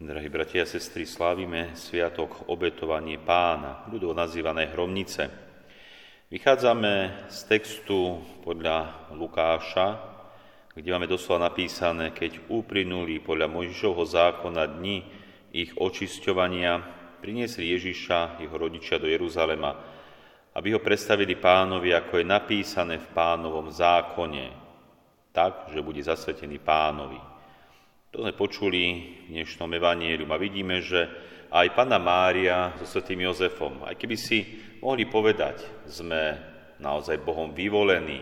Drahí bratia a sestry, slávime Sviatok obetovanie pána, ľudovo nazývané hromnice. Vychádzame z textu podľa Lukáša, kde máme doslova napísané, keď uplynuli podľa Mojžišovho zákona dni ich očisťovania, priniesli Ježiša, jeho rodičia do Jeruzalema, aby ho predstavili pánovi, ako je napísané v pánovom zákone, tak, že bude zasvetený pánovi. To sme počuli v dnešnom evanielium a vidíme, že aj Pana Mária so svetým Jozefom, aj keby si mohli povedať, sme naozaj Bohom vyvolení,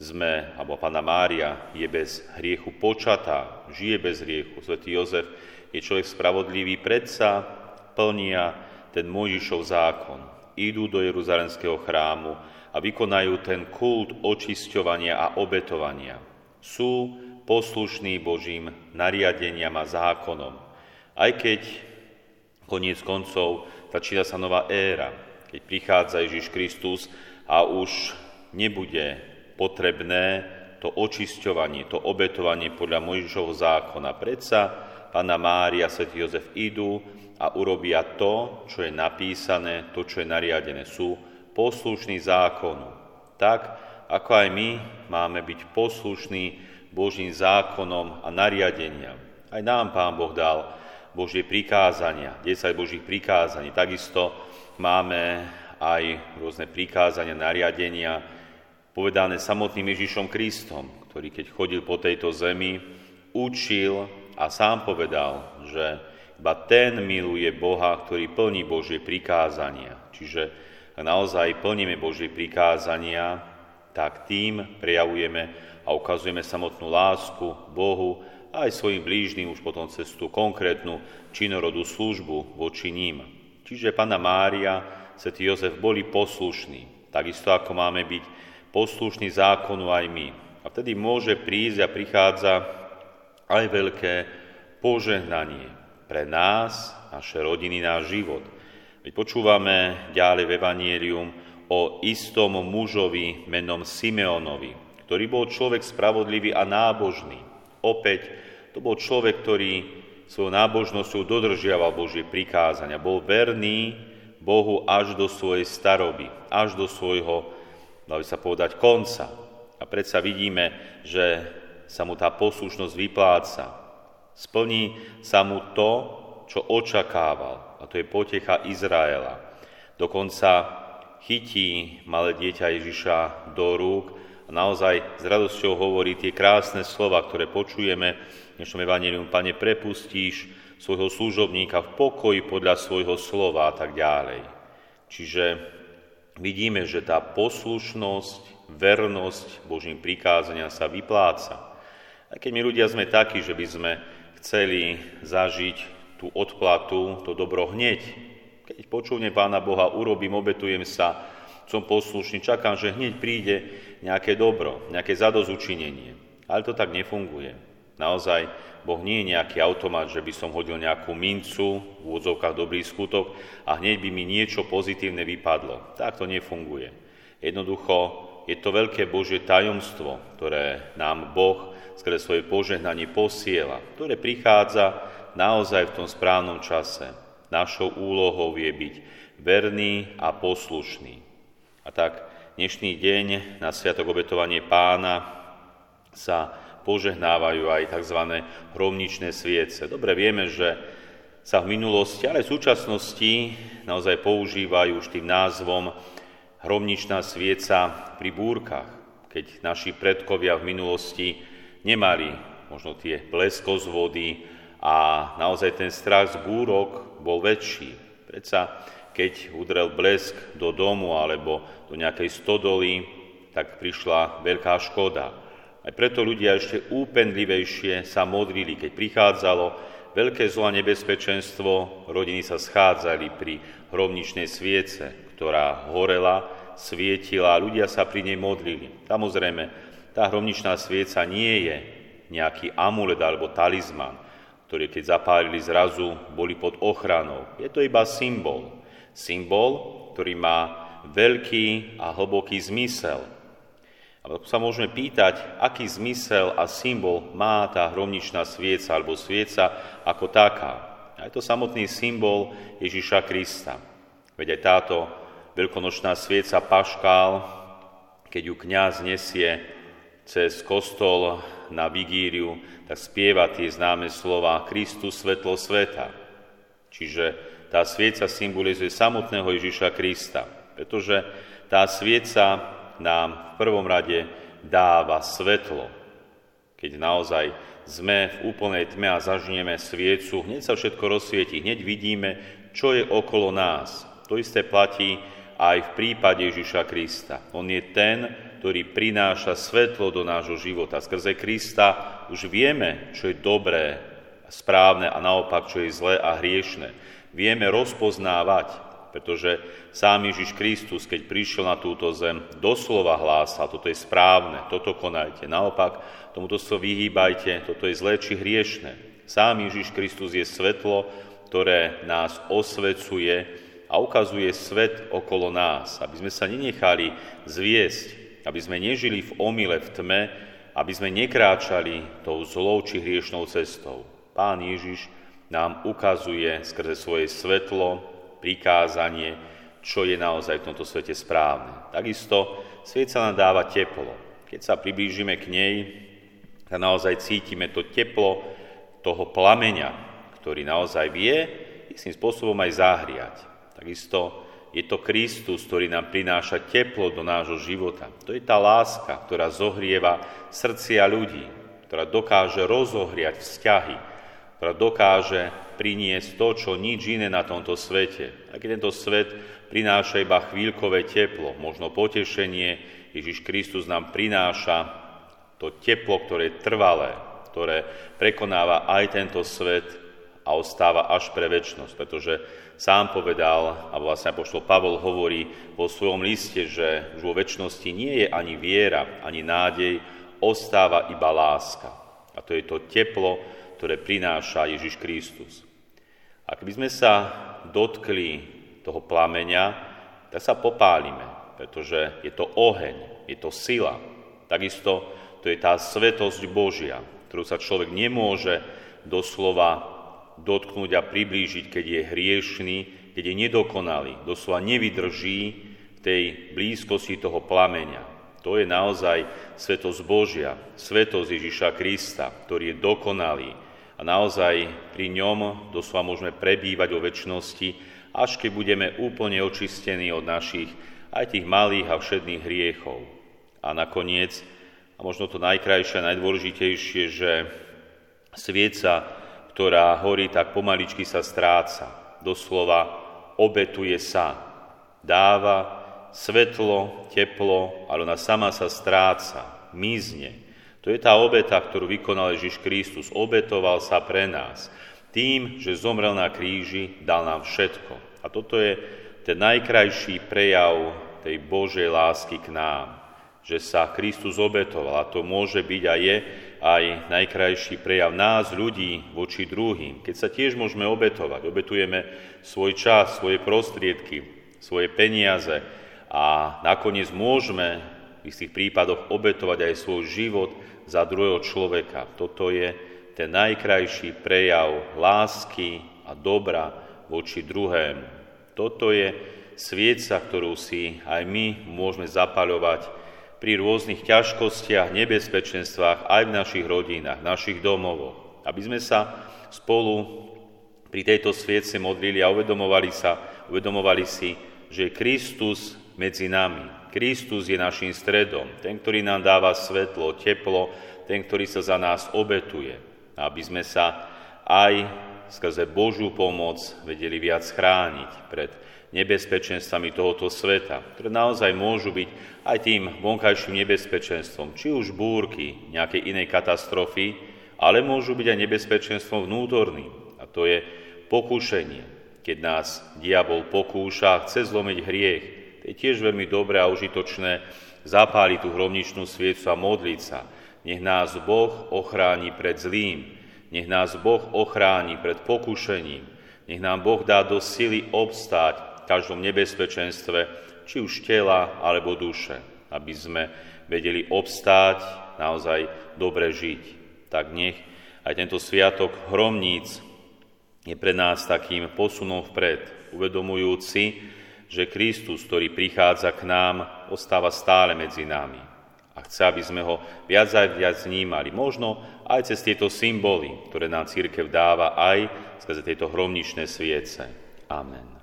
sme, alebo Pana Mária je bez hriechu počatá, žije bez hriechu, svätý Jozef je človek spravodlivý, predsa plnia ten Mojžišov zákon. Idú do Jeruzalemského chrámu a vykonajú ten kult očisťovania a obetovania. Sú poslušný Božím nariadeniam a zákonom. Aj keď koniec koncov začína sa nová éra, keď prichádza Ježiš Kristus a už nebude potrebné to očisťovanie, to obetovanie podľa Mojžišovho zákona. Predsa Pána Mária a Sv. Jozef idú a urobia to, čo je napísané, to, čo je nariadené. Sú poslušní zákonu. Tak, ako aj my máme byť poslušní Božím zákonom a nariadeniam. Aj nám Pán Boh dal Božie prikázania, 10 Božích prikázaní. Takisto máme aj rôzne prikázania, nariadenia, povedané samotným Ježišom Kristom, ktorý keď chodil po tejto zemi, učil a sám povedal, že iba ten miluje Boha, ktorý plní Božie prikázania. Čiže ak naozaj plníme Božie prikázania, tak tým prejavujeme a ukazujeme samotnú lásku Bohu a aj svojim blížnym už potom cez tú konkrétnu činorodú službu voči ním. Čiže Pana Mária, Svetý Jozef boli poslušní, takisto ako máme byť poslušní zákonu aj my. A vtedy môže prísť a prichádza aj veľké požehnanie pre nás, naše rodiny, náš život. Veď počúvame ďalej v Evangelium o istom mužovi menom Simeonovi, ktorý bol človek spravodlivý a nábožný. Opäť, to bol človek, ktorý svojou nábožnosťou dodržiaval Božie prikázania. Bol verný Bohu až do svojej staroby, až do svojho, by sa povedať, konca. A predsa vidíme, že sa mu tá poslušnosť vypláca. Splní sa mu to, čo očakával, a to je potecha Izraela. Dokonca chytí malé dieťa Ježiša do rúk a naozaj s radosťou hovorí tie krásne slova, ktoré počujeme v dnešnom evanelium. Pane, prepustíš svojho služobníka v pokoji podľa svojho slova a tak ďalej. Čiže vidíme, že tá poslušnosť, vernosť Božím prikázania sa vypláca. A keď my ľudia sme takí, že by sme chceli zažiť tú odplatu, to dobro hneď, keď počúvne Pána Boha, urobím, obetujem sa, som poslušný, čakám, že hneď príde nejaké dobro, nejaké zadozučinenie. Ale to tak nefunguje. Naozaj, Boh nie je nejaký automat, že by som hodil nejakú mincu v úvodzovkách dobrý skutok a hneď by mi niečo pozitívne vypadlo. Tak to nefunguje. Jednoducho, je to veľké Božie tajomstvo, ktoré nám Boh skrze svoje požehnanie posiela, ktoré prichádza naozaj v tom správnom čase. Našou úlohou je byť verný a poslušný. A tak dnešný deň na Sviatok obetovanie pána sa požehnávajú aj tzv. hromničné sviece. Dobre vieme, že sa v minulosti, ale v súčasnosti naozaj používajú už tým názvom hromničná svieca pri búrkach, keď naši predkovia v minulosti nemali možno tie bleskozvody a naozaj ten strach z búrok bol väčší. Predsa keď udrel blesk do domu alebo do nejakej stodoly, tak prišla veľká škoda. Aj preto ľudia ešte úpenlivejšie sa modlili, keď prichádzalo veľké zlo a nebezpečenstvo, rodiny sa schádzali pri hromničnej sviece, ktorá horela, svietila a ľudia sa pri nej modlili. Samozrejme, tá hromničná svieca nie je nejaký amulet alebo talizman, ktorý keď zapálili zrazu, boli pod ochranou. Je to iba symbol symbol, ktorý má veľký a hlboký zmysel. A sa môžeme pýtať, aký zmysel a symbol má tá hromničná svieca alebo svieca ako taká. A je to samotný symbol Ježiša Krista. Veď aj táto veľkonočná svieca Paškál, keď ju kňaz nesie cez kostol na vigíriu, tak spieva tie známe slova Kristus svetlo sveta. Čiže tá svieca symbolizuje samotného Ježiša Krista, pretože tá svieca nám v prvom rade dáva svetlo. Keď naozaj sme v úplnej tme a zažnieme sviecu, hneď sa všetko rozsvieti, hneď vidíme, čo je okolo nás. To isté platí aj v prípade Ježiša Krista. On je ten, ktorý prináša svetlo do nášho života. Skrze Krista už vieme, čo je dobré, správne a naopak, čo je zlé a hriešne. Vieme rozpoznávať, pretože sám Ježiš Kristus, keď prišiel na túto zem, doslova hlásal, toto je správne, toto konajte. Naopak, tomuto sa vyhýbajte, toto je zlé či hriešne. Sám Ježiš Kristus je svetlo, ktoré nás osvecuje a ukazuje svet okolo nás, aby sme sa nenechali zviesť, aby sme nežili v omyle, v tme, aby sme nekráčali tou zlou či hriešnou cestou. Pán Ježiš nám ukazuje skrze svoje svetlo, prikázanie, čo je naozaj v tomto svete správne. Takisto svet sa nám dáva teplo. Keď sa priblížime k nej, tak naozaj cítime to teplo toho plameňa, ktorý naozaj vie istým spôsobom aj zahriať. Takisto je to Kristus, ktorý nám prináša teplo do nášho života. To je tá láska, ktorá zohrieva srdcia ľudí, ktorá dokáže rozohriať vzťahy, ktorá dokáže priniesť to, čo nič iné na tomto svete. A keď tento svet prináša iba chvíľkové teplo, možno potešenie, Ježiš Kristus nám prináša to teplo, ktoré je trvalé, ktoré prekonáva aj tento svet a ostáva až pre väčnosť, pretože sám povedal, a vlastne poštol Pavol hovorí vo svojom liste, že už vo väčšnosti nie je ani viera, ani nádej, ostáva iba láska. A to je to teplo, ktoré prináša Ježiš Kristus. Ak by sme sa dotkli toho plameňa, tak sa popálime, pretože je to oheň, je to sila. Takisto to je tá svetosť Božia, ktorú sa človek nemôže doslova dotknúť a priblížiť, keď je hriešný, keď je nedokonalý, doslova nevydrží v tej blízkosti toho plameňa. To je naozaj svetosť Božia, svetosť Ježiša Krista, ktorý je dokonalý, a naozaj pri ňom doslova môžeme prebývať o väčšnosti, až keď budeme úplne očistení od našich aj tých malých a všedných hriechov. A nakoniec, a možno to najkrajšie a najdôležitejšie, že svieca, ktorá horí, tak pomaličky sa stráca. Doslova obetuje sa. Dáva svetlo, teplo, ale ona sama sa stráca, mizne. To je tá obeta, ktorú vykonal Ježiš Kristus. Obetoval sa pre nás. Tým, že zomrel na kríži, dal nám všetko. A toto je ten najkrajší prejav tej Božej lásky k nám. Že sa Kristus obetoval. A to môže byť a je aj najkrajší prejav nás, ľudí, voči druhým. Keď sa tiež môžeme obetovať. Obetujeme svoj čas, svoje prostriedky, svoje peniaze a nakoniec môžeme v istých prípadoch obetovať aj svoj život za druhého človeka. Toto je ten najkrajší prejav lásky a dobra voči druhému. Toto je svieca, ktorú si aj my môžeme zapaľovať pri rôznych ťažkostiach, nebezpečenstvách aj v našich rodinách, našich domovoch. Aby sme sa spolu pri tejto sviece modlili a uvedomovali, sa, uvedomovali si, že Kristus medzi nami, Kristus je našim stredom, ten, ktorý nám dáva svetlo, teplo, ten, ktorý sa za nás obetuje, aby sme sa aj skrze Božú pomoc vedeli viac chrániť pred nebezpečenstvami tohoto sveta, ktoré naozaj môžu byť aj tým vonkajším nebezpečenstvom, či už búrky, nejakej inej katastrofy, ale môžu byť aj nebezpečenstvom vnútorným. A to je pokúšenie, keď nás diabol pokúša, chce zlomiť hriech, je tiež veľmi dobré a užitočné zapáliť tú hromničnú sviecu a modliť sa. Nech nás Boh ochráni pred zlým, nech nás Boh ochráni pred pokušením, nech nám Boh dá do sily obstáť v každom nebezpečenstve, či už tela alebo duše, aby sme vedeli obstáť, naozaj dobre žiť. Tak nech aj tento sviatok hromníc je pre nás takým posunom vpred, uvedomujúci, že Kristus, ktorý prichádza k nám, ostáva stále medzi nami. A chce, aby sme ho viac a viac vnímali. Možno aj cez tieto symboly, ktoré nám církev dáva aj skrze tieto hromničné sviece. Amen.